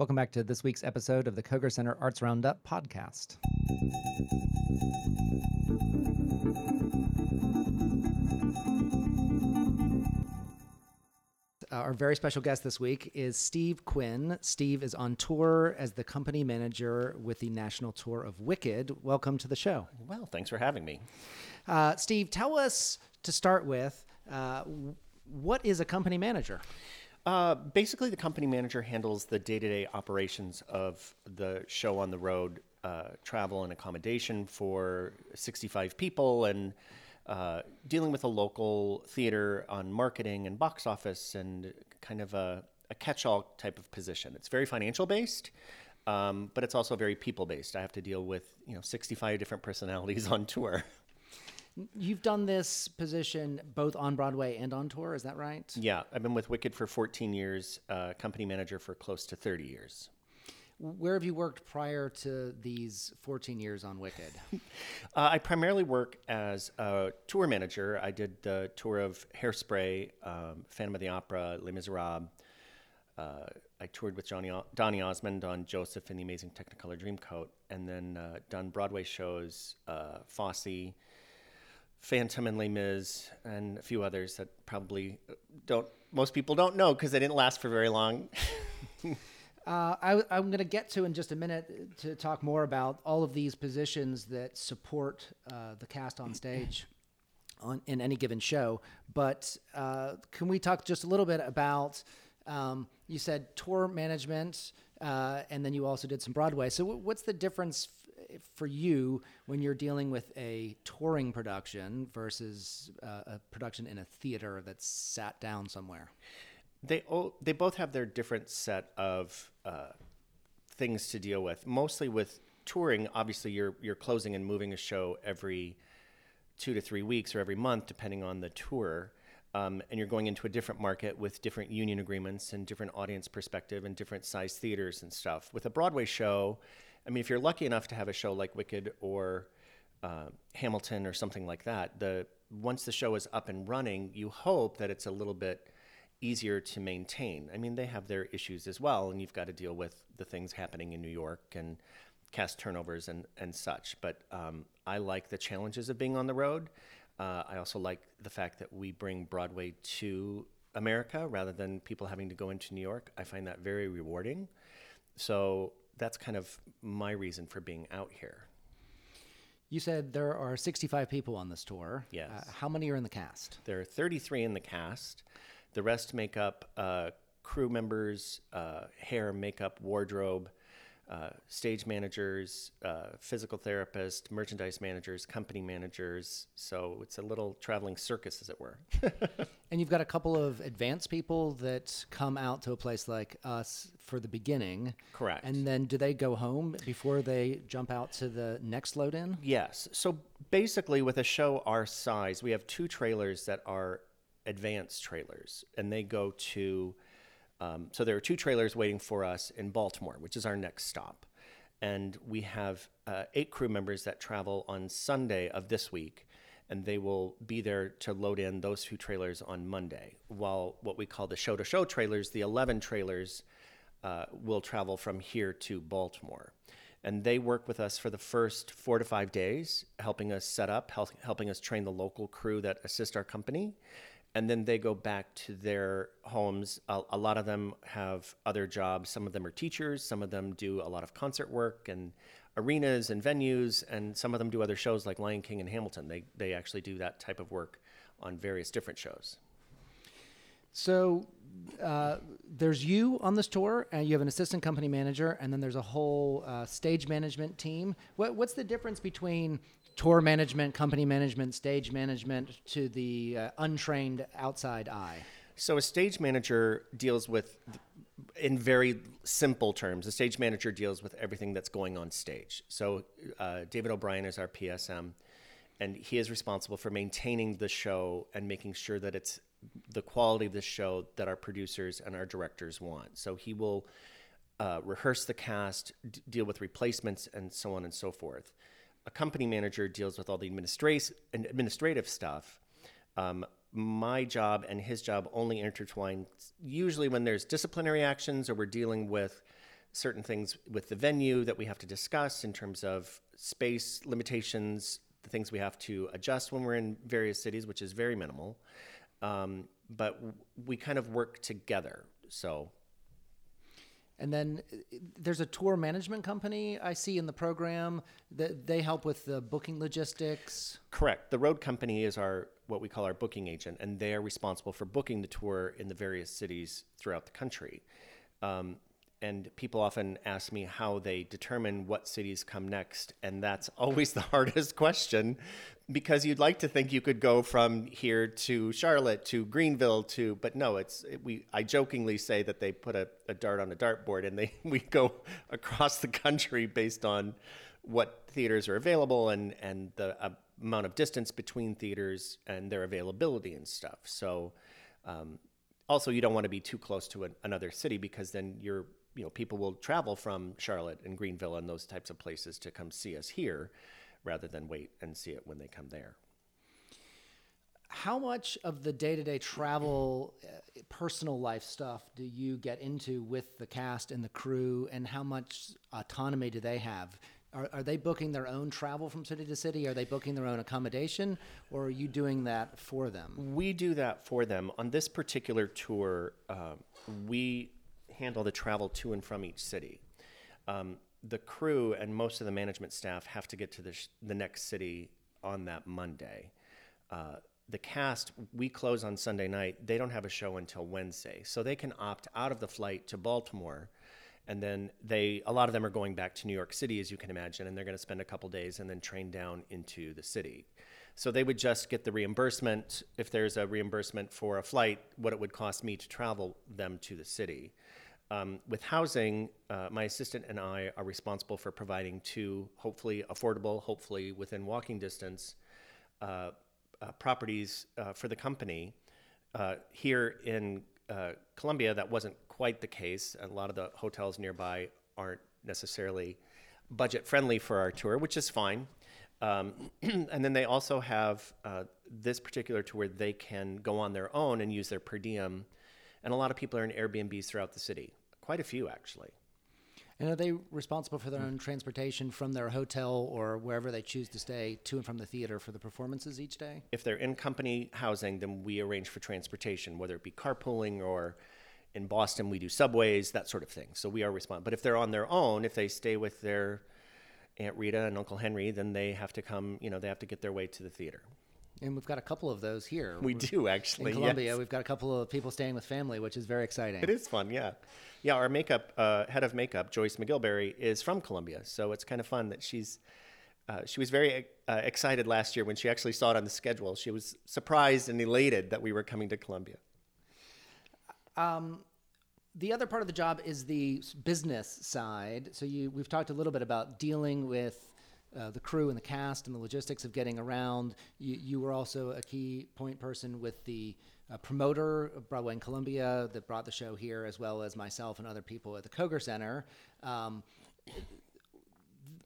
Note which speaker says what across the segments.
Speaker 1: Welcome back to this week's episode of the Koger Center Arts Roundup podcast. Uh, our very special guest this week is Steve Quinn. Steve is on tour as the company manager with the national tour of Wicked. Welcome to the show.
Speaker 2: Well, thanks for having me.
Speaker 1: Uh, Steve, tell us to start with uh, what is a company manager?
Speaker 2: Uh, basically, the company manager handles the day to day operations of the show on the road, uh, travel and accommodation for 65 people, and uh, dealing with a local theater on marketing and box office and kind of a, a catch all type of position. It's very financial based. Um, but it's also very people based. I have to deal with you know 65 different personalities on tour.
Speaker 1: You've done this position both on Broadway and on tour, is that right?
Speaker 2: Yeah, I've been with Wicked for 14 years, uh, company manager for close to 30 years.
Speaker 1: Where have you worked prior to these 14 years on Wicked?
Speaker 2: uh, I primarily work as a tour manager. I did the tour of Hairspray, um, Phantom of the Opera, Les Miserables. Uh, I toured with Johnny o- Donny Osmond on Joseph and the Amazing Technicolor Dreamcoat, and then uh, done Broadway shows, uh, Fosse, Phantom and Les Mis, and a few others that probably don't most people don't know because they didn't last for very long.
Speaker 1: Uh, I, am going to get to in just a minute to talk more about all of these positions that support uh, the cast on stage on, in any given show. But uh, can we talk just a little bit about? Um, you said tour management, uh, and then you also did some Broadway. So, w- what's the difference for you when you're dealing with a touring production versus uh, a production in a theater that's sat down somewhere?
Speaker 2: they oh, they both have their different set of uh, things to deal with. Mostly with touring, obviously you're you're closing and moving a show every two to three weeks or every month, depending on the tour. Um, and you're going into a different market with different union agreements and different audience perspective and different size theaters and stuff. With a Broadway show, I mean, if you're lucky enough to have a show like Wicked or uh, Hamilton or something like that, the once the show is up and running, you hope that it's a little bit easier to maintain. I mean, they have their issues as well, and you've got to deal with the things happening in New York and cast turnovers and, and such. But um, I like the challenges of being on the road. Uh, I also like the fact that we bring Broadway to America rather than people having to go into New York. I find that very rewarding. So that's kind of my reason for being out here.
Speaker 1: You said there are 65 people on this tour.
Speaker 2: Yes.
Speaker 1: Uh, how many are in the cast?
Speaker 2: There are 33 in the cast. The rest make up uh, crew members, uh, hair, makeup, wardrobe, uh, stage managers, uh, physical therapists, merchandise managers, company managers. So it's a little traveling circus, as it were.
Speaker 1: and you've got a couple of advanced people that come out to a place like us for the beginning.
Speaker 2: Correct.
Speaker 1: And then do they go home before they jump out to the next load in?
Speaker 2: Yes. So basically, with a show our size, we have two trailers that are advanced trailers, and they go to. Um, so there are two trailers waiting for us in Baltimore, which is our next stop, and we have uh, eight crew members that travel on Sunday of this week, and they will be there to load in those two trailers on Monday. While what we call the show-to-show trailers, the eleven trailers, uh, will travel from here to Baltimore and they work with us for the first four to five days, helping us set up, help, helping us train the local crew that assist our company, and then they go back to their homes. A, a, lot of them have other jobs. Some of them are teachers. Some of them do a lot of concert work and arenas and venues, and some of them do other shows like Lion King and Hamilton. They they actually do that type of work on various different shows.
Speaker 1: So uh, there's you on this tour, and you have an assistant company manager, and then there's a whole uh, stage management team. What, what's the difference between tour management, company management, stage management to the uh, untrained outside eye?
Speaker 2: So a stage manager deals with, in very simple terms, a stage manager deals with everything that's going on stage. So uh, David O'Brien is our PSM, and he is responsible for maintaining the show and making sure that it's the quality of the show that our producers and our directors want. So he will uh, rehearse the cast, d- deal with replacements, and so on and so forth a company manager deals with all the administrative administrative stuff. Um, my job and his job only intertwine usually when there's disciplinary actions or we're dealing with certain things with the venue that we have to discuss in terms of space limitations, the things we have to adjust when we're in various cities, which is very minimal. Um, but w- we kind of work together. So
Speaker 1: And then uh, there's a tour management company I see in the program that they help with the booking logistics.
Speaker 2: Correct. The road company is our what we call our booking agent, and they are responsible for booking the tour in the various cities throughout the country. Um, and people often ask me how they determine what cities come next, and that's always the hardest question, because you'd like to think you could go from here to Charlotte to Greenville to, but no, it's it, we. I jokingly say that they put a, a dart on a dartboard, and they we go across the country based on what theaters are available and and the uh, amount of distance between theaters and their availability and stuff. So, um, also you don't want to be too close to an, another city because then you're you know people will travel from Charlotte and Greenville and those types of places to come see us here, rather than wait and see it when they come there.
Speaker 1: How much of the day to day travel, uh, personal life stuff do you get into with the cast and the crew, and how much autonomy do they have? Are, are they booking their own travel from city to city? Are they booking their own accommodation, or are you doing that for them?
Speaker 2: We do that for them. On this particular tour, uh, we handle the travel to and from each city. Um, the crew and most of the management staff have to get to the, sh- the next city on that Monday. Uh, the cast, we close on Sunday night. They don't have a show until Wednesday. So they can opt out of the flight to Baltimore. And then they, a lot of them are going back to New York City, as you can imagine, and they're going to spend a couple days and then train down into the city. So they would just get the reimbursement if there's a reimbursement for a flight, what it would cost me to travel them to the city. Um, with housing, uh, my assistant and I are responsible for providing two, hopefully affordable, hopefully within walking distance, uh, uh, properties uh, for the company. Uh, here in uh, Columbia, that wasn't quite the case. A lot of the hotels nearby aren't necessarily budget friendly for our tour, which is fine. Um, and then they also have this particular tour they can go on their own and use their per diem. And a lot of people are in Airbnbs throughout the city, quite a few actually.
Speaker 1: And are they responsible for their own transportation from their hotel or wherever they choose to stay to and from the theater for the performances each day?
Speaker 2: If they're in company housing, then we arrange for transportation, whether it be carpooling or in Boston we do subways, that sort of thing. So we are responsible. But if they're on their own, if they stay with their Aunt Rita and Uncle Henry, then they have to come, you know, they have to get their way to the theater.
Speaker 1: And we've got a couple of those here.
Speaker 2: We do actually.
Speaker 1: in Columbia.
Speaker 2: yes.
Speaker 1: We've got a couple of people staying with family, which is very exciting.
Speaker 2: It is fun, yeah. Yeah, our makeup uh, head of makeup, Joyce McGilberry, is from Columbia, so it's kind of fun that she's. Uh, she was very uh, excited last year when she actually saw it on the schedule. She was surprised and elated that we were coming to Columbia.
Speaker 1: The other part of the job is the business side. So you, we've talked a little bit about dealing with uh, the crew and the cast and the logistics of getting around. You, you were also a key point person with the uh, promoter of Broadway in Columbia that brought the show here, as well as myself and other people at the Koger Center. Um,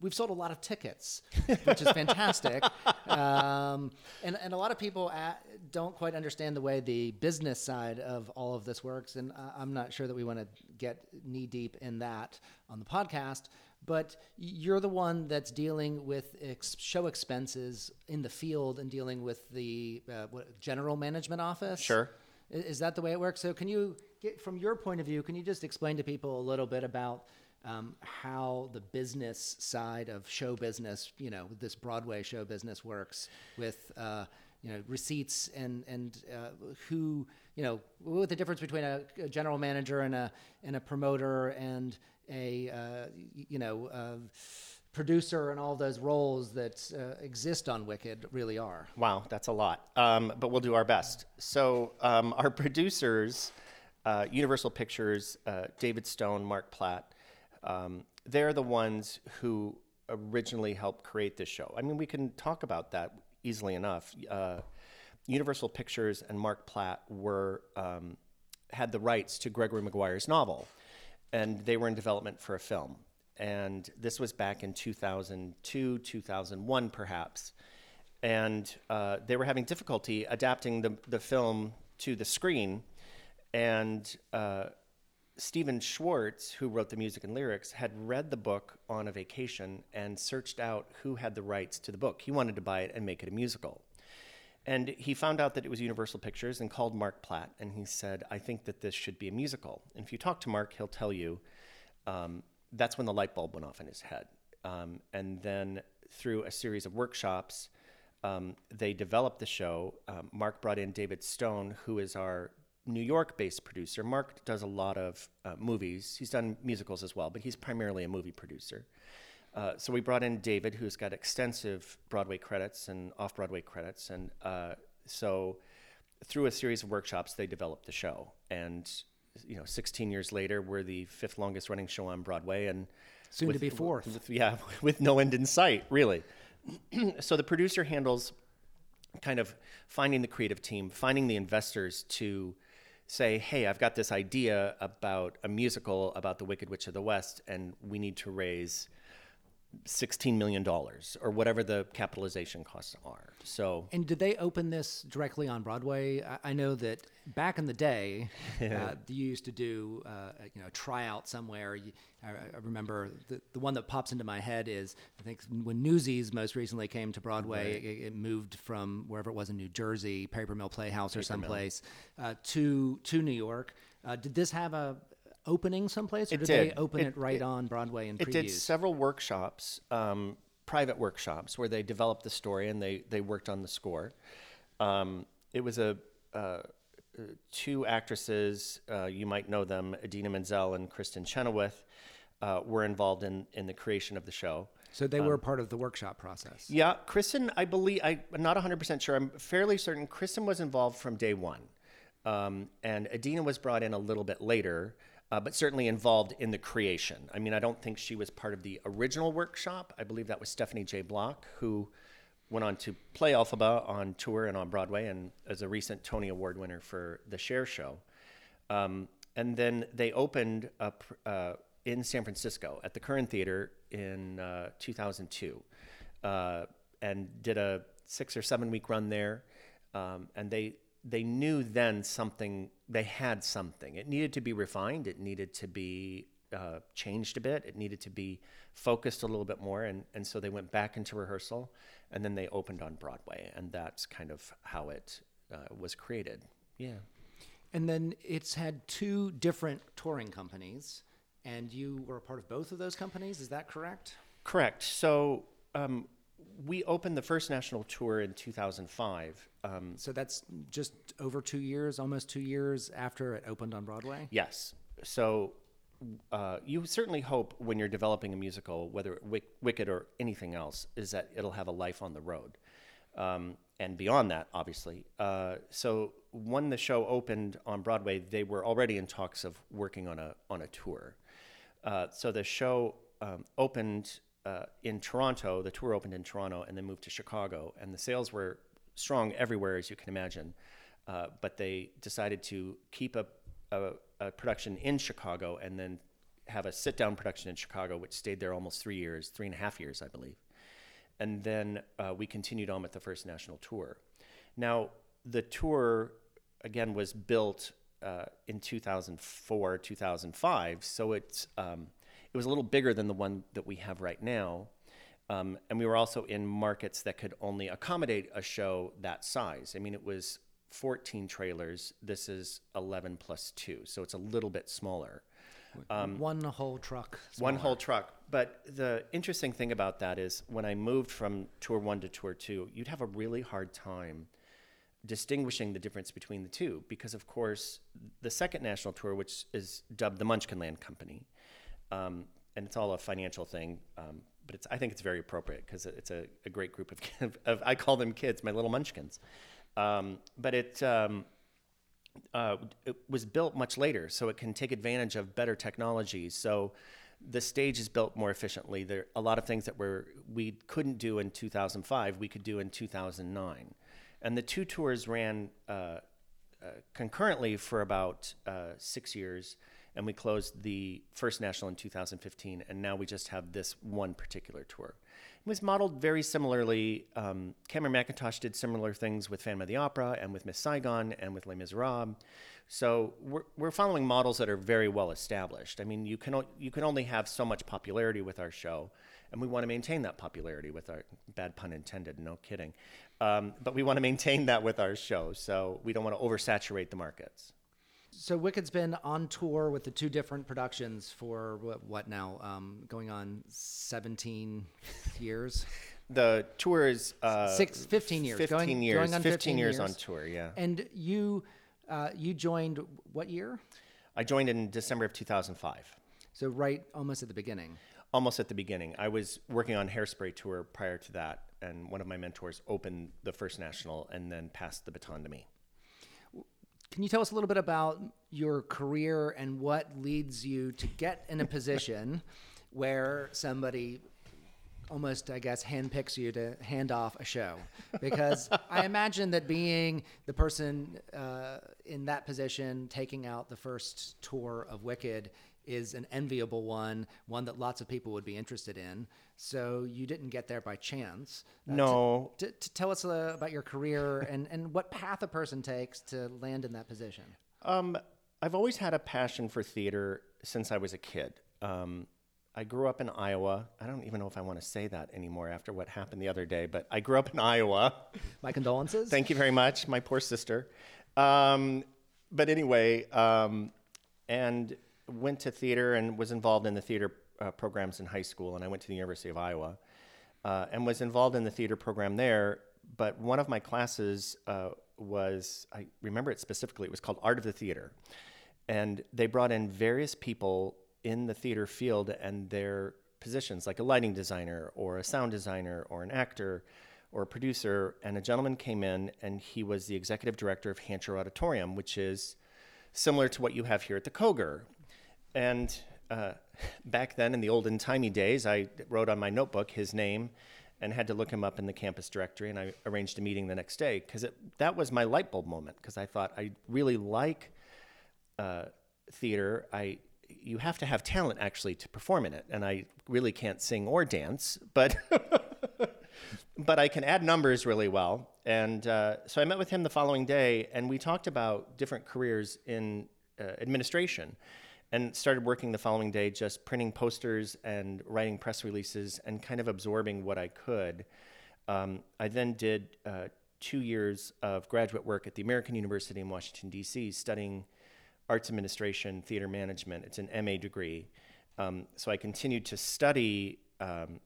Speaker 1: we've sold a lot of tickets, which is fantastic. um, and, and a lot of people a don't quite understand the way the business side of all of this works. And I- I'm not sure that we want to get knee deep in that on the podcast. But you're the one that's dealing with ex- show expenses in the field and dealing with the uh, what, general management office.
Speaker 2: Sure.
Speaker 1: I- Is that the way it works? So, can you get from your point of view? Can you just explain to people a little bit about um, how the business side of show business, you know, this Broadway show business works with, uh, you know, receipts and and uh, who, you know, what the difference between a, a general manager and a and a promoter and a uh, you know. Producer and all those roles that uh, exist on wicked really are
Speaker 2: Wow, that's a lot. Um, but we'll do our best. So, um, our producers, uh, Universal Pictures, uh, David Stone, Mark Platt, um, they're the ones who originally helped create this show. I mean, we can talk about that easily enough. Uh, Universal Pictures and Mark Platt were um, had the rights to Gregory Maguire's novel, and they were in development for a film. And this was back in 2002, 2001, perhaps and uh, they were having difficulty adapting the, the film to the screen. And uh, Stephen Schwartz, who wrote the music and lyrics, had read the book on a vacation and searched out who had the rights to the book. He wanted to buy it and make it a musical. And he found out that it was Universal Pictures and called Mark Platt and he said, I think that this should be a musical. And if you talk to Mark, he'll tell you um, that's when the light bulb went off in his head. Um, and then through a series of workshops, um, they developed the show. Um, Mark brought in David Stone, who is our New York based producer. Mark does a lot of uh, movies. He's done musicals as well, but he's primarily a movie producer. Uh, so we brought in David, who's got extensive Broadway credits and off Broadway credits. And uh, so through a series of workshops, they developed the show. And, you know, 16 years later, we're the fifth longest running show on Broadway. And
Speaker 1: soon with, to be fourth.
Speaker 2: With, yeah, with no end in sight, really. so the producer handles kind of finding the creative team, finding the investors to say, hey, I've got this idea about a musical about the Wicked Witch of the West, and we need to raise $16 million or whatever the capitalization costs are. So,
Speaker 1: and did they open this directly on Broadway? I, I know that back in the day, uh, you used to do, uh, you know, tryout somewhere. You, I, I, remember the, the one that pops into my head is I think when Newsies most recently came to Broadway, right. it, it, moved from wherever it was in New Jersey, Paper Mill Playhouse Paper or someplace, uh, to to New York. Uh, did this have a opening someplace, or
Speaker 2: it
Speaker 1: did,
Speaker 2: did,
Speaker 1: they open it, it right it, on Broadway and
Speaker 2: It did several workshops, um, private workshops, where they developed the story and they they worked on the score. Um, it was a uh, two actresses, uh, you might know them, Idina Menzel and Kristin Chenoweth, uh, were involved in in the creation of the show.
Speaker 1: So they were um, part of the workshop process.
Speaker 2: Yeah, Kristin, I believe I, am not 100 percent sure. I'm fairly certain Kristin was involved from day one, um, and Idina was brought in a little bit later uh, but certainly involved in the creation. I mean, I don't think she was part of the original workshop. I believe that was Stephanie J. Block, who went on to play Elphaba on tour and on Broadway, and as a recent Tony Award winner for the Cher Show. Um, and then they opened up uh, in San Francisco at the Curran Theater in uh, 2002, uh, and did a six or seven week run there. Um, and they they knew then something they had something. It needed to be refined it needed to be uh, changed a bit it needed to be focused a little bit more and, and so they went back into rehearsal and then they opened on broadway and that's kind of how it uh, was created. Yeah.
Speaker 1: And then it's had two different touring companies and you were a part of both of those companies is that correct?
Speaker 2: Correct. So um, we opened the first national tour in 2005. Um,
Speaker 1: so that's just over two years, almost two years after it opened on Broadway?
Speaker 2: Yes. So uh, you certainly hope when you're developing a musical, whether Wick- Wicked or anything else, is that it'll have a life on the road. Um, and beyond that, obviously. Uh, so when the show opened on Broadway, they were already in talks of working on a on a tour. Uh, so the show um, opened uh, in Toronto. The tour opened in Toronto and then moved to Chicago, and the sales were strong everywhere, as you can imagine. Uh, but they decided to keep a, a, a, production in Chicago and then have a sit down production in Chicago, which stayed there almost three years, three and a half years, I believe. And then uh, we continued on with the first national tour. Now, the tour, again, was built uh, in 2004, 2005, so it's um, it was a little bigger than the one that we have right now. Um, and we were also in markets that could only accommodate a show that size. I mean, it was 14 trailers. This is 11 plus two, so it's a little bit smaller.
Speaker 1: Um, one whole truck.
Speaker 2: Smaller. One whole truck. But the interesting thing about that is when I moved from tour one to tour two, you'd have a really hard time distinguishing the difference between the two because, of course, the second national tour, which is dubbed the Munchkinland Company, um, and it's all a financial thing. Um, but it's, I think it's very appropriate because it's a, a, great group of, of, I call them kids, my little munchkins. Um, but it, um, uh, it was built much later, so it can take advantage of better technology. So the stage is built more efficiently. There are a lot of things that were we couldn't do in 2005, we could do in 2009. And the two tours ran uh, uh, concurrently for about uh, six years and we closed the first national in 2015, and now we just have this one particular tour. It was modeled very similarly. Um, Cameron Mackintosh did similar things with Phantom of the Opera and with Miss Saigon and with Les Miserables. So we're, we're following models that are very well established. I mean, you can o- you can only have so much popularity with our show, and we want to maintain that popularity with our bad pun intended, no kidding. Um, but we want to maintain that with our show, so we don't want to oversaturate the markets.
Speaker 1: So Wicked's been on tour with the two different productions for what, what now? Um, going on 17 years?
Speaker 2: The tour is uh,
Speaker 1: Six, 15 years.
Speaker 2: 15
Speaker 1: Going-
Speaker 2: years.
Speaker 1: going on 15
Speaker 2: years,
Speaker 1: years.
Speaker 2: on tour. Yeah.
Speaker 1: And you, uh, you joined what year?
Speaker 2: I joined in December of 2005.
Speaker 1: So right almost at the beginning.
Speaker 2: almost at the beginning. I was working on Hairspray tour prior to that, and one of my mentors opened the first national and then passed the baton to me.
Speaker 1: Can you tell us a little bit about your career and what leads you to get in a position where somebody almost, I guess, handpicks you to hand off a show? Because I imagine that being the person uh, in that position taking out the first tour of Wicked is an enviable one, one that lots of people would be interested in. So you didn't get there by chance. Uh,
Speaker 2: No.
Speaker 1: to, to tell us uh, about your career and, and what path a person takes to land in that position.
Speaker 2: Um, I've always had a passion for theater since I was a kid. Um, I grew up in Iowa. I don't even know if I want to say that anymore after what happened the other day, but I grew up in Iowa.
Speaker 1: My condolences.
Speaker 2: Thank you very much, my poor sister. Um, but anyway, um, and went to theater and was involved in the theater uh, programs in high school. And I went to the University of Iowa uh, and was involved in the theater program there. But one of my classes uh, was, I remember it specifically, it was called Art of the Theater. And they brought in various people in the theater field and their positions, like a lighting designer or a sound designer or an actor or a producer. And a gentleman came in and he was the executive director of Hancher Auditorium, which is similar to what you have here at the Koger. And uh, back then, in the olden timey days, I wrote on my notebook his name and had to look him up in the campus directory. And I arranged a meeting the next day because that was my light bulb moment. Because I thought I really like uh, theater. I you have to have talent actually to perform in it, and I really can't sing or dance, but but I can add numbers really well. And uh, so I met with him the following day, and we talked about different careers in uh, administration, and started working the following day, just printing posters and writing press releases, and kind of absorbing what I could. Um, I then did uh, two years of graduate work at the American University in Washington D.C., studying arts administration, theater management. It's an MA degree. Um, so I continued to study um,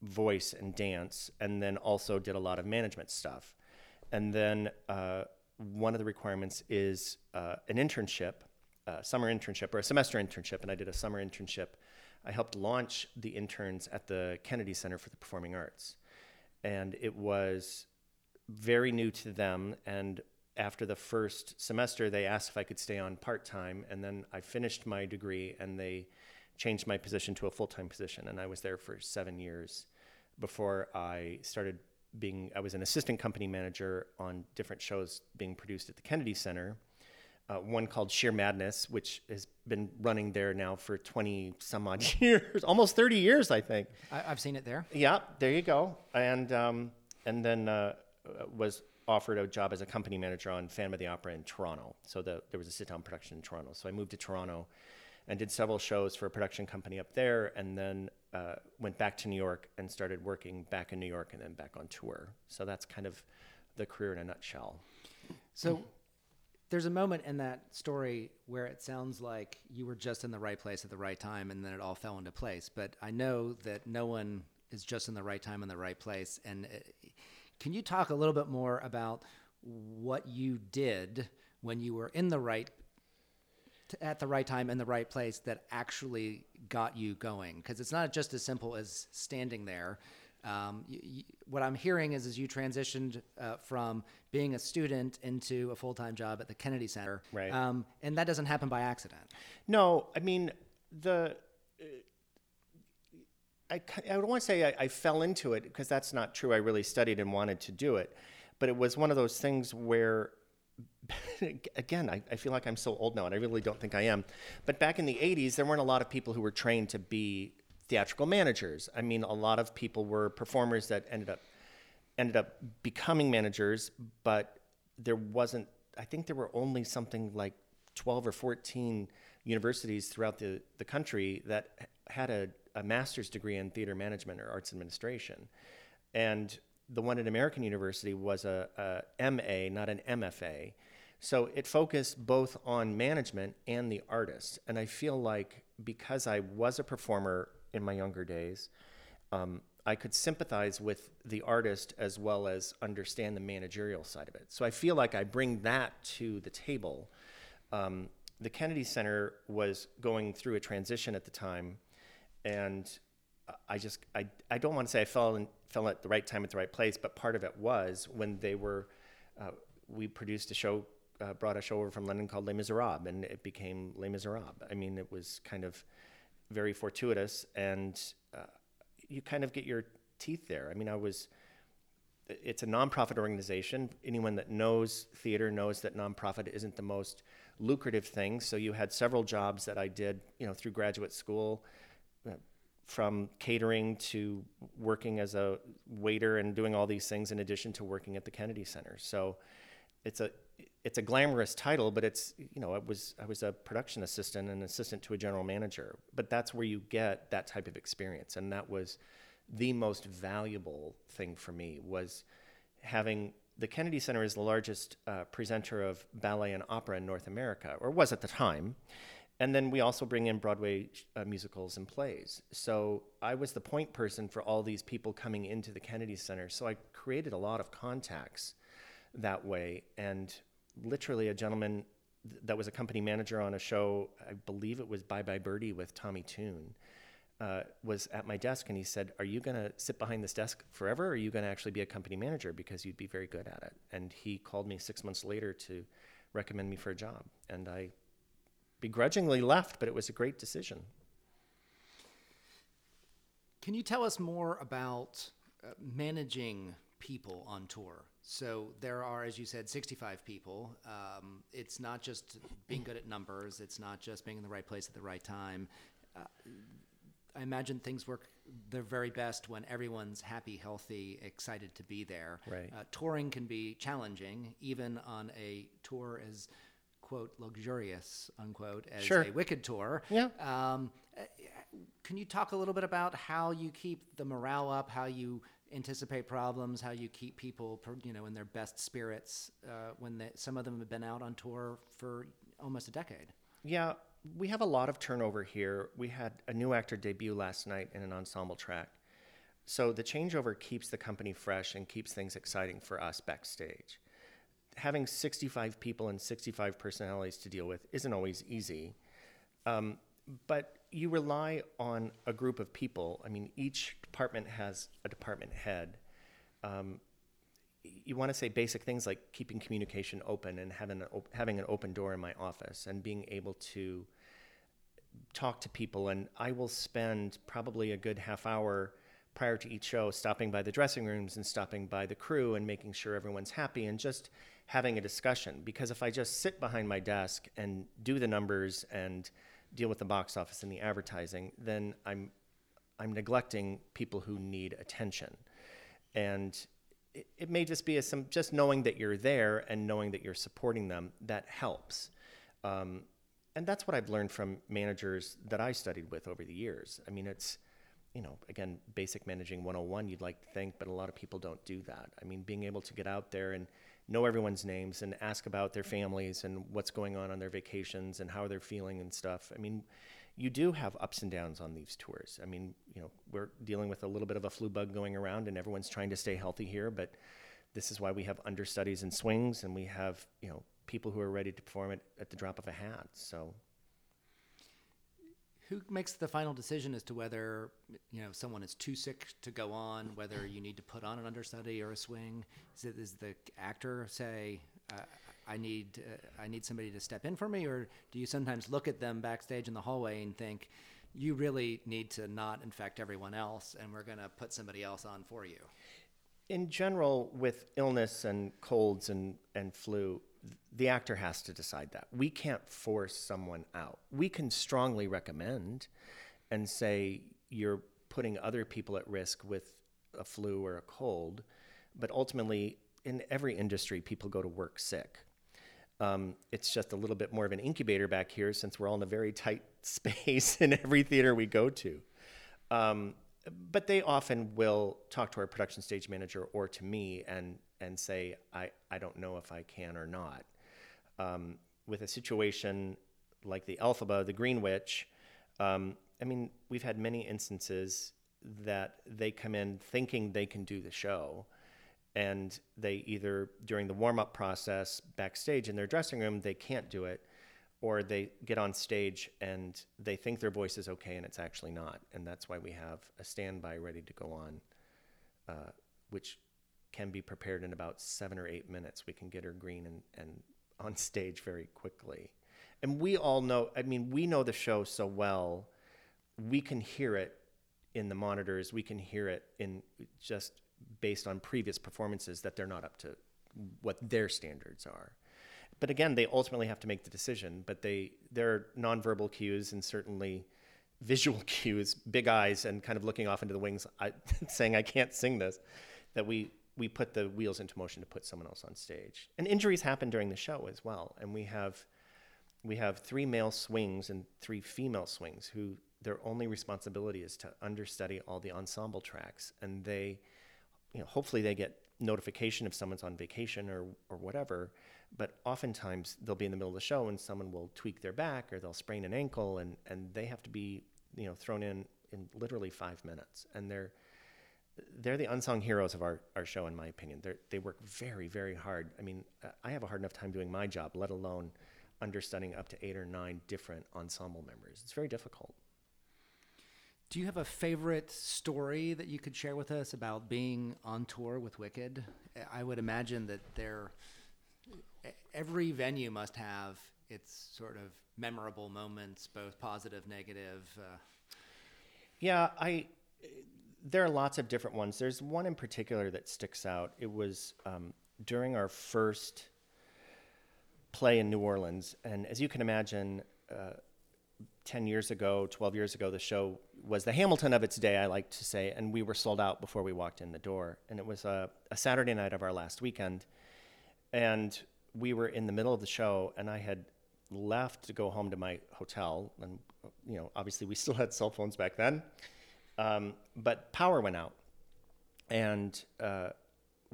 Speaker 2: voice and dance, and then also did a lot of management stuff. And then uh, one of the requirements is uh, an internship, a summer internship, or a semester internship. And I did a summer internship. I helped launch the interns at the Kennedy Center for the Performing Arts. And it was very new to them. And after the first semester, they asked if I could stay on part time. And then I finished my degree and they changed my position to a full time position. And I was there for seven years before I started being, I was an assistant company manager on different shows being produced at the Kennedy Center. Uh, one called Sheer Madness, which has been running there now for 20 some odd years, almost 30 years, I think.
Speaker 1: I, I've seen it there.
Speaker 2: Yeah, there you go. And um, and then uh, was offered a job as a company manager on Phantom of the Opera in Toronto. So the, there was a sit-down production in Toronto. So I moved to Toronto and did several shows for a production company up there, and then uh, went back to New York and started working back in New York and then back on tour. So that's kind of the career in a nutshell.
Speaker 1: So there's a moment in that story where it sounds like you were just in the right place at the right time and then it all fell into place. But I know that no one is just in the right time in the right place. And uh, can you talk a little bit more about what you did when you were in the right at the right time in the right place that actually got you going because it's not just as simple as standing there um, y y what i'm hearing is is you transitioned uh, from being a student into a full-time job at the kennedy center
Speaker 2: Right.
Speaker 1: um, and that doesn't happen by accident
Speaker 2: No, I mean the. uh, I, I don't want to say I, I fell into it because that's not true. I really studied and wanted to do it, but it was one of those things where again, I, I feel like I'm so old now, and I really don't think I am. But back in the 80s, there weren't a lot of people who were trained to be theatrical managers. I mean, a lot of people were performers that ended up ended up becoming managers, but there wasn't. I think there were only something like 12 or 14 universities throughout the, the country that had a, a master's degree in theater management or arts administration. And the one at American University was a, a MA, not an MFA. So it focused both on management and the artist. And I feel like because I was a performer in my younger days, um, I could sympathize with the artist as well as understand the managerial side of it. So I feel like I bring that to the table. Um, the Kennedy Center was going through a transition at the time, and I just I, I don't want to say I fell in, fell at the right time at the right place, but part of it was when they were uh, we produced a show uh, brought a show over from London called Les Miserables, and it became Les Miserables. I mean, it was kind of very fortuitous, and uh, you kind of get your teeth there. I mean, I was. It's a nonprofit organization. Anyone that knows theater knows that nonprofit isn't the most lucrative thing. So you had several jobs that I did, you know, through graduate school, uh, from catering to working as a waiter and doing all these things in addition to working at the Kennedy Center. So it's a it's a glamorous title, but it's you know it was I was a production assistant and assistant to a general manager, but that's where you get that type of experience, and that was the most valuable thing for me was having the Kennedy Center is the largest uh, presenter of ballet and opera in North America, or was at the time. And then we also bring in Broadway uh, musicals and plays. So I was the point person for all these people coming into the Kennedy Center. So I created a lot of contacts that way. And literally a gentleman that was a company manager on a show, I believe it was Bye Bye Birdie with Tommy Tune, uh, was at my desk and he said, Are you going to sit behind this desk forever or are you going to actually be a company manager because you'd be very good at it? And he called me six months later to recommend me for a job. And I begrudgingly left, but it was a great decision.
Speaker 1: Can you tell us more about uh, managing people on tour? So there are, as you said, 65 people. Um, it's not just being good at numbers. It's not just being in the right place at the right time. Uh, I imagine things work their very best when everyone's happy, healthy, excited to be there.
Speaker 2: Right.
Speaker 1: Uh, touring can be challenging, even on a tour as quote luxurious unquote as
Speaker 2: Sure.
Speaker 1: a Wicked tour.
Speaker 2: Yeah.
Speaker 1: Um, uh, can you talk a little bit about how you keep the morale up, how you anticipate problems, how you keep people, you know, in their best spirits uh, when they, some of them have been out on tour for almost a decade?
Speaker 2: Yeah, we have a lot of turnover here. We had a new actor debut last night in an ensemble track. So the changeover keeps the company fresh and keeps things exciting for us backstage. Having 65 people and 65 personalities to deal with isn't always easy. Um, but you rely on a group of people. I mean, each department has a department head. Um, you want to say basic things like keeping communication open and having an, op- having an open door in my office and being able to talk to people. And I will spend probably a good half hour prior to each show stopping by the dressing rooms and stopping by the crew and making sure everyone's happy and just having a discussion. Because if I just sit behind my desk and do the numbers and deal with the box office and the advertising, then I'm I'm neglecting people who need attention. And it, it may just be a, some just knowing that you're there and knowing that you're supporting them that helps. Um, and that's what I've learned from managers that I studied with over the years. I mean, it's you know, again, basic managing 101, you'd like to think, but a lot of people don't do that. I mean, being able to get out there and know everyone's names and ask about their families and what's going on on their vacations and how they're feeling and stuff. I mean, you do have ups and downs on these tours. I mean, you know, we're dealing with a little bit of a flu bug going around and everyone's trying to stay healthy here, but this is why we have understudies and swings and we have, you know, people who are ready to perform it at the drop of a hat. So
Speaker 1: Who makes the final decision as to whether you know someone is too sick to go on, whether you need to put on an understudy or a swing? Is it is the actor say, uh, "I need uh, I need somebody to step in for me," or do you sometimes look at them backstage in the hallway and think, "You really need to not infect everyone else, and we're going to put somebody else on for you"?
Speaker 2: in general, with illness and colds and, and flu, the actor has to decide that. We can't force someone out. We can strongly recommend and say you're putting other people at risk with a flu or a cold, but ultimately, in every industry, people go to work sick. Um, it's just a little bit more of an incubator back here since we're all in a very tight space in every theater we go to. Um, but they often will talk to our production stage manager or to me and and say I, I don't know if I can or not. Um, with a situation like the Elphaba, the Green Witch, um, I mean, we've had many instances that they come in thinking they can do the show, and they either during the warm up process backstage in their dressing room they can't do it, or they get on stage and they think their voice is okay and it's actually not, and that's why we have a standby ready to go on, uh, which can be prepared in about seven or eight minutes. We can get her green and, and on stage very quickly. And we all know, I mean, we know the show so well, we can hear it in the monitors, we can hear it in just based on previous performances that they're not up to what their standards are. But again, they ultimately have to make the decision, but they there are nonverbal cues and certainly visual cues, big eyes and kind of looking off into the wings, I, saying I can't sing this, that we we put the wheels into motion to put someone else on stage. And injuries happen during the show as well. And we have we have three male swings and three female swings who their only responsibility is to understudy all the ensemble tracks and they you know hopefully they get notification if someone's on vacation or or whatever but oftentimes they'll be in the middle of the show and someone will tweak their back or they'll sprain an ankle and and they have to be you know thrown in in literally 5 minutes and they're they're the unsung heroes of our, our show, in my opinion. They're, they work very, very hard. I mean, uh, I have a hard enough time doing my job, let alone understudying up to eight or nine different ensemble members. It's very difficult.
Speaker 1: Do you have a favorite story that you could share with us about being on tour with Wicked? I would imagine that there, every venue must have its sort of memorable moments, both positive, negative. Uh.
Speaker 2: Yeah, I there are lots of different ones. There's one in particular that sticks out. It was um, during our first play in New Orleans, and as you can imagine, uh, 10 years ago, 12 years ago, the show was the Hamilton of its day, I like to say, and we were sold out before we walked in the door. And it was a, a Saturday night of our last weekend, and we were in the middle of the show, and I had left to go home to my hotel, and you know, obviously we still had cell phones back then. Um, but power went out, and uh,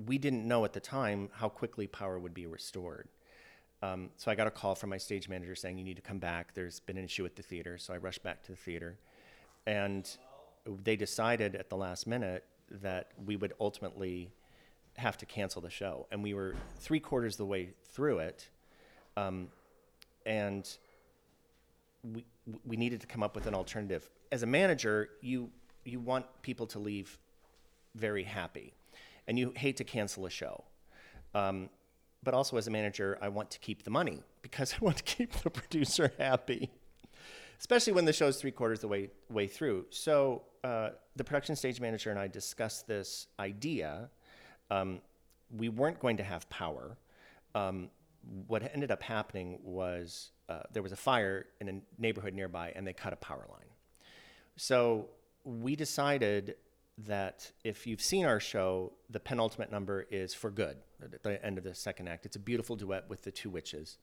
Speaker 2: we didn't know at the time how quickly power would be restored. Um, so I got a call from my stage manager saying, "You need to come back. There's been an issue at the theater." So I rushed back to the theater, and they decided at the last minute that we would ultimately have to cancel the show. And we were three quarters of the way through it, um, and we we needed to come up with an alternative. As a manager, you you want people to leave very happy, and you hate to cancel a show. Um, but also as a manager, I want to keep the money because I want to keep the producer happy, especially when the show's three quarters the way way through. So uh, the production stage manager and I discussed this idea. Um, we weren't going to have power. Um, what ended up happening was uh, there was a fire in a neighborhood nearby, and they cut a power line. So we decided that if you've seen our show, the penultimate number is For Good, at the end of the second act. It's a beautiful duet with the two witches,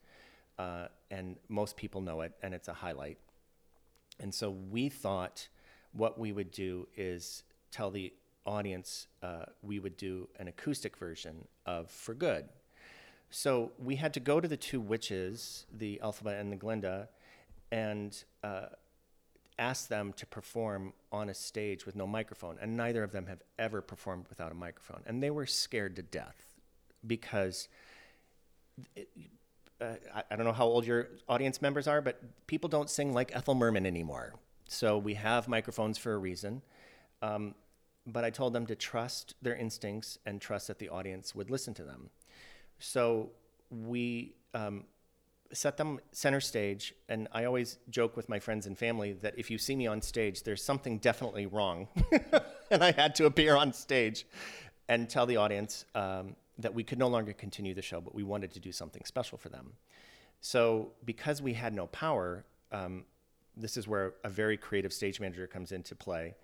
Speaker 2: uh, and most people know it, and it's a highlight. And so we thought what we would do is tell the audience uh, we would do an acoustic version of For Good. So we had to go to the two witches, the Elphaba and the Glinda, and uh, asked them to perform on a stage with no microphone, and neither of them have ever performed without a microphone. And they were scared to death because it, uh, I, I, don't know how old your audience members are, but people don't sing like Ethel Merman anymore. So we have microphones for a reason. Um, but I told them to trust their instincts and trust that the audience would listen to them. So we um, set them center stage and i always joke with my friends and family that if you see me on stage there's something definitely wrong and i had to appear on stage and tell the audience um, that we could no longer continue the show, but we wanted to do something special for them. So because we had no power, um, this is where a very creative stage manager comes into play.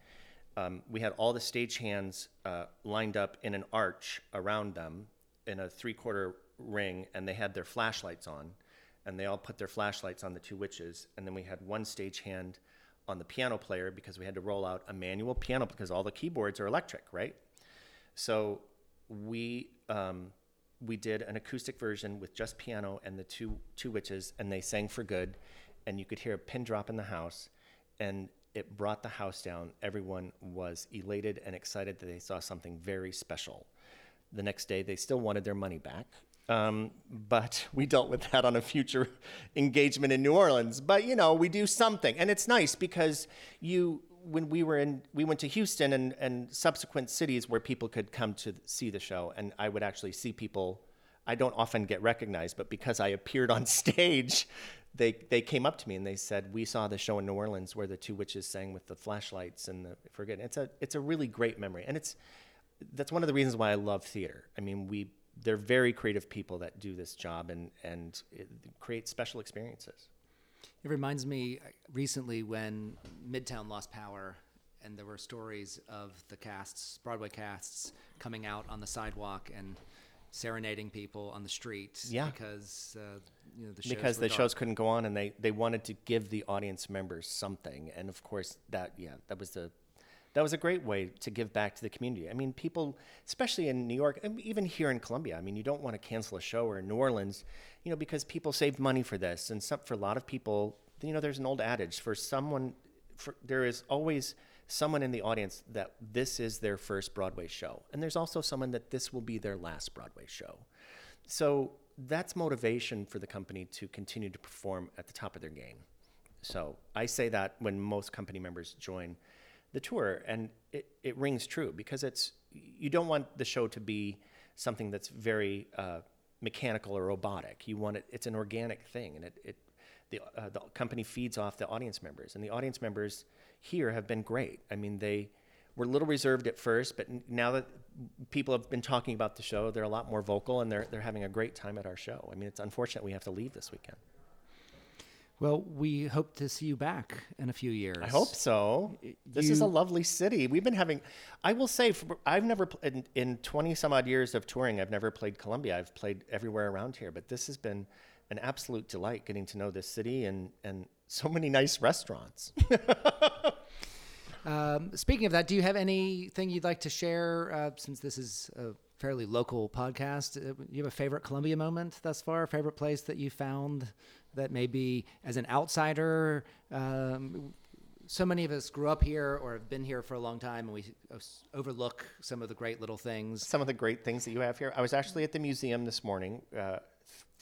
Speaker 2: Um, we had all the stagehands uh, lined up in an arch around them in a three-quarter ring, and they had their flashlights on, and they all put their flashlights on the two witches, and then we had one stagehand on the piano player because we had to roll out a manual piano because all the keyboards are electric, right? So we um, we did an acoustic version with just piano and the two two witches, and they sang for good, and you could hear a pin drop in the house, and it brought the house down. Everyone was elated and excited that they saw something very special. The next day, they still wanted their money back, um, but we dealt with that on a future engagement in New Orleans. But you know, we do something, and it's nice because you when we were in we went to Houston and, and subsequent cities where people could come to see the show and I would actually see people I don't often get recognized but because I appeared on stage they they came up to me and they said we saw the show in New Orleans where the two witches sang with the flashlights and the forget it's a it's a really great memory. And it's that's one of the reasons why I love theater. I mean we they're very creative people that do this job and and create special experiences.
Speaker 1: It reminds me uh, recently when Midtown lost power and there were stories of the casts, Broadway casts, coming out on the sidewalk and serenading people on the street.
Speaker 2: Yeah.
Speaker 1: Because, uh, you know, the
Speaker 2: shows Because the dark. shows couldn't go on and they, they wanted to give the audience members something. And of course, that, yeah, that was the that was a great way to give back to the community. I mean, people, especially in New York, and even here in Columbia, I mean, you don't want to cancel a show or in New Orleans, you know, because people saved money for this. And some, for a lot of people, you know, there's an old adage for someone, for, there is always someone in the audience that this is their first Broadway show. And there's also someone that this will be their last Broadway show. So that's motivation for the company to continue to perform at the top of their game. So I say that when most company members join the tour, and it, it rings true because it's you don't want the show to be something that's very uh, mechanical or robotic. You want it; it's an organic thing, and it, it the uh, the company feeds off the audience members, and the audience members here have been great. I mean, they were a little reserved at first, but now that people have been talking about the show, they're a lot more vocal, and they're they're having a great time at our show. I mean, it's unfortunate we have to leave this weekend.
Speaker 1: Well, we hope to see you back in a few years.
Speaker 2: I hope so. This is a lovely city. We've been having, I will say, I've never, in, in 20 some odd years of touring, I've never played Columbia. I've played everywhere around here, but this has been an absolute delight getting to know this city and, and so many nice restaurants.
Speaker 1: um, speaking of that, do you have anything you'd like to share uh, since this is a fairly local podcast? Uh, you have a favorite Columbia moment thus far? A favorite place that you found that maybe as an outsider, um, so many of us grew up here or have been here for a long time and we overlook some of the great little things.
Speaker 2: Some of the great things that you have here. I was actually at the museum this morning. Uh,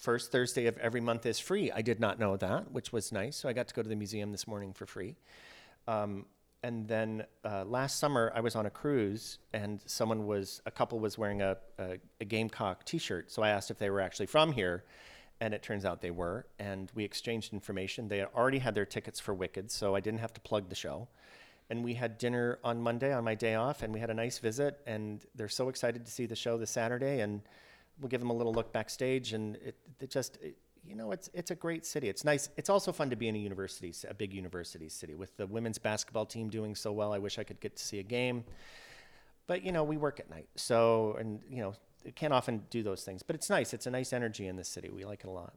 Speaker 2: first Thursday of every month is free. I did not know that, which was nice. So I got to go to the museum this morning for free. Um, and then uh, last summer, I was on a cruise, and someone was, a couple was wearing a, a, a Gamecock t shirt. So I asked if they were actually from here and it turns out they were. And we exchanged information. They already had their tickets for Wicked, so I didn't have to plug the show. And we had dinner on Monday on my day off, and we had a nice visit. And they're so excited to see the show this Saturday, and we'll give them a little look backstage. And it, it just, it, you know, it's it's a great city. It's nice. It's also fun to be in a university, a big university city, with the women's basketball team doing so well. I wish I could get to see a game, but you know, we work at night, so and you know, can't often do those things, but it's nice. It's a nice energy in the city. We like it a lot.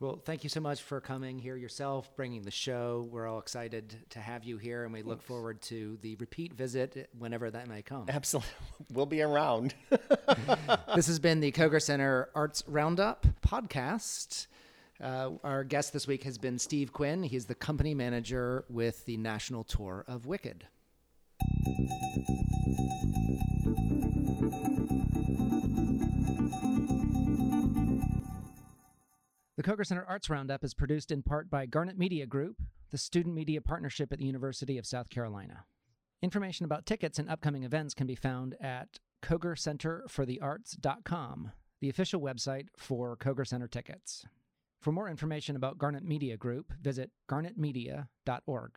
Speaker 1: Well, thank you so much for coming here yourself, bringing the show. We're all excited to have you here, and we look forward to the repeat visit whenever that may come.
Speaker 2: Absolutely. We'll be around.
Speaker 1: this has been the Koger Center Arts Roundup podcast. Uh, our guest this week has been Steve Quinn. He's the company manager with the national tour of Wicked. Koger Center Arts Roundup is produced in part by Garnet Media Group, the student media partnership at the University of South Carolina. Information about tickets and upcoming events can be found at kogercenterforthearts.com, the official website for Koger Center tickets. For more information about Garnet Media Group, visit garnetmedia.org.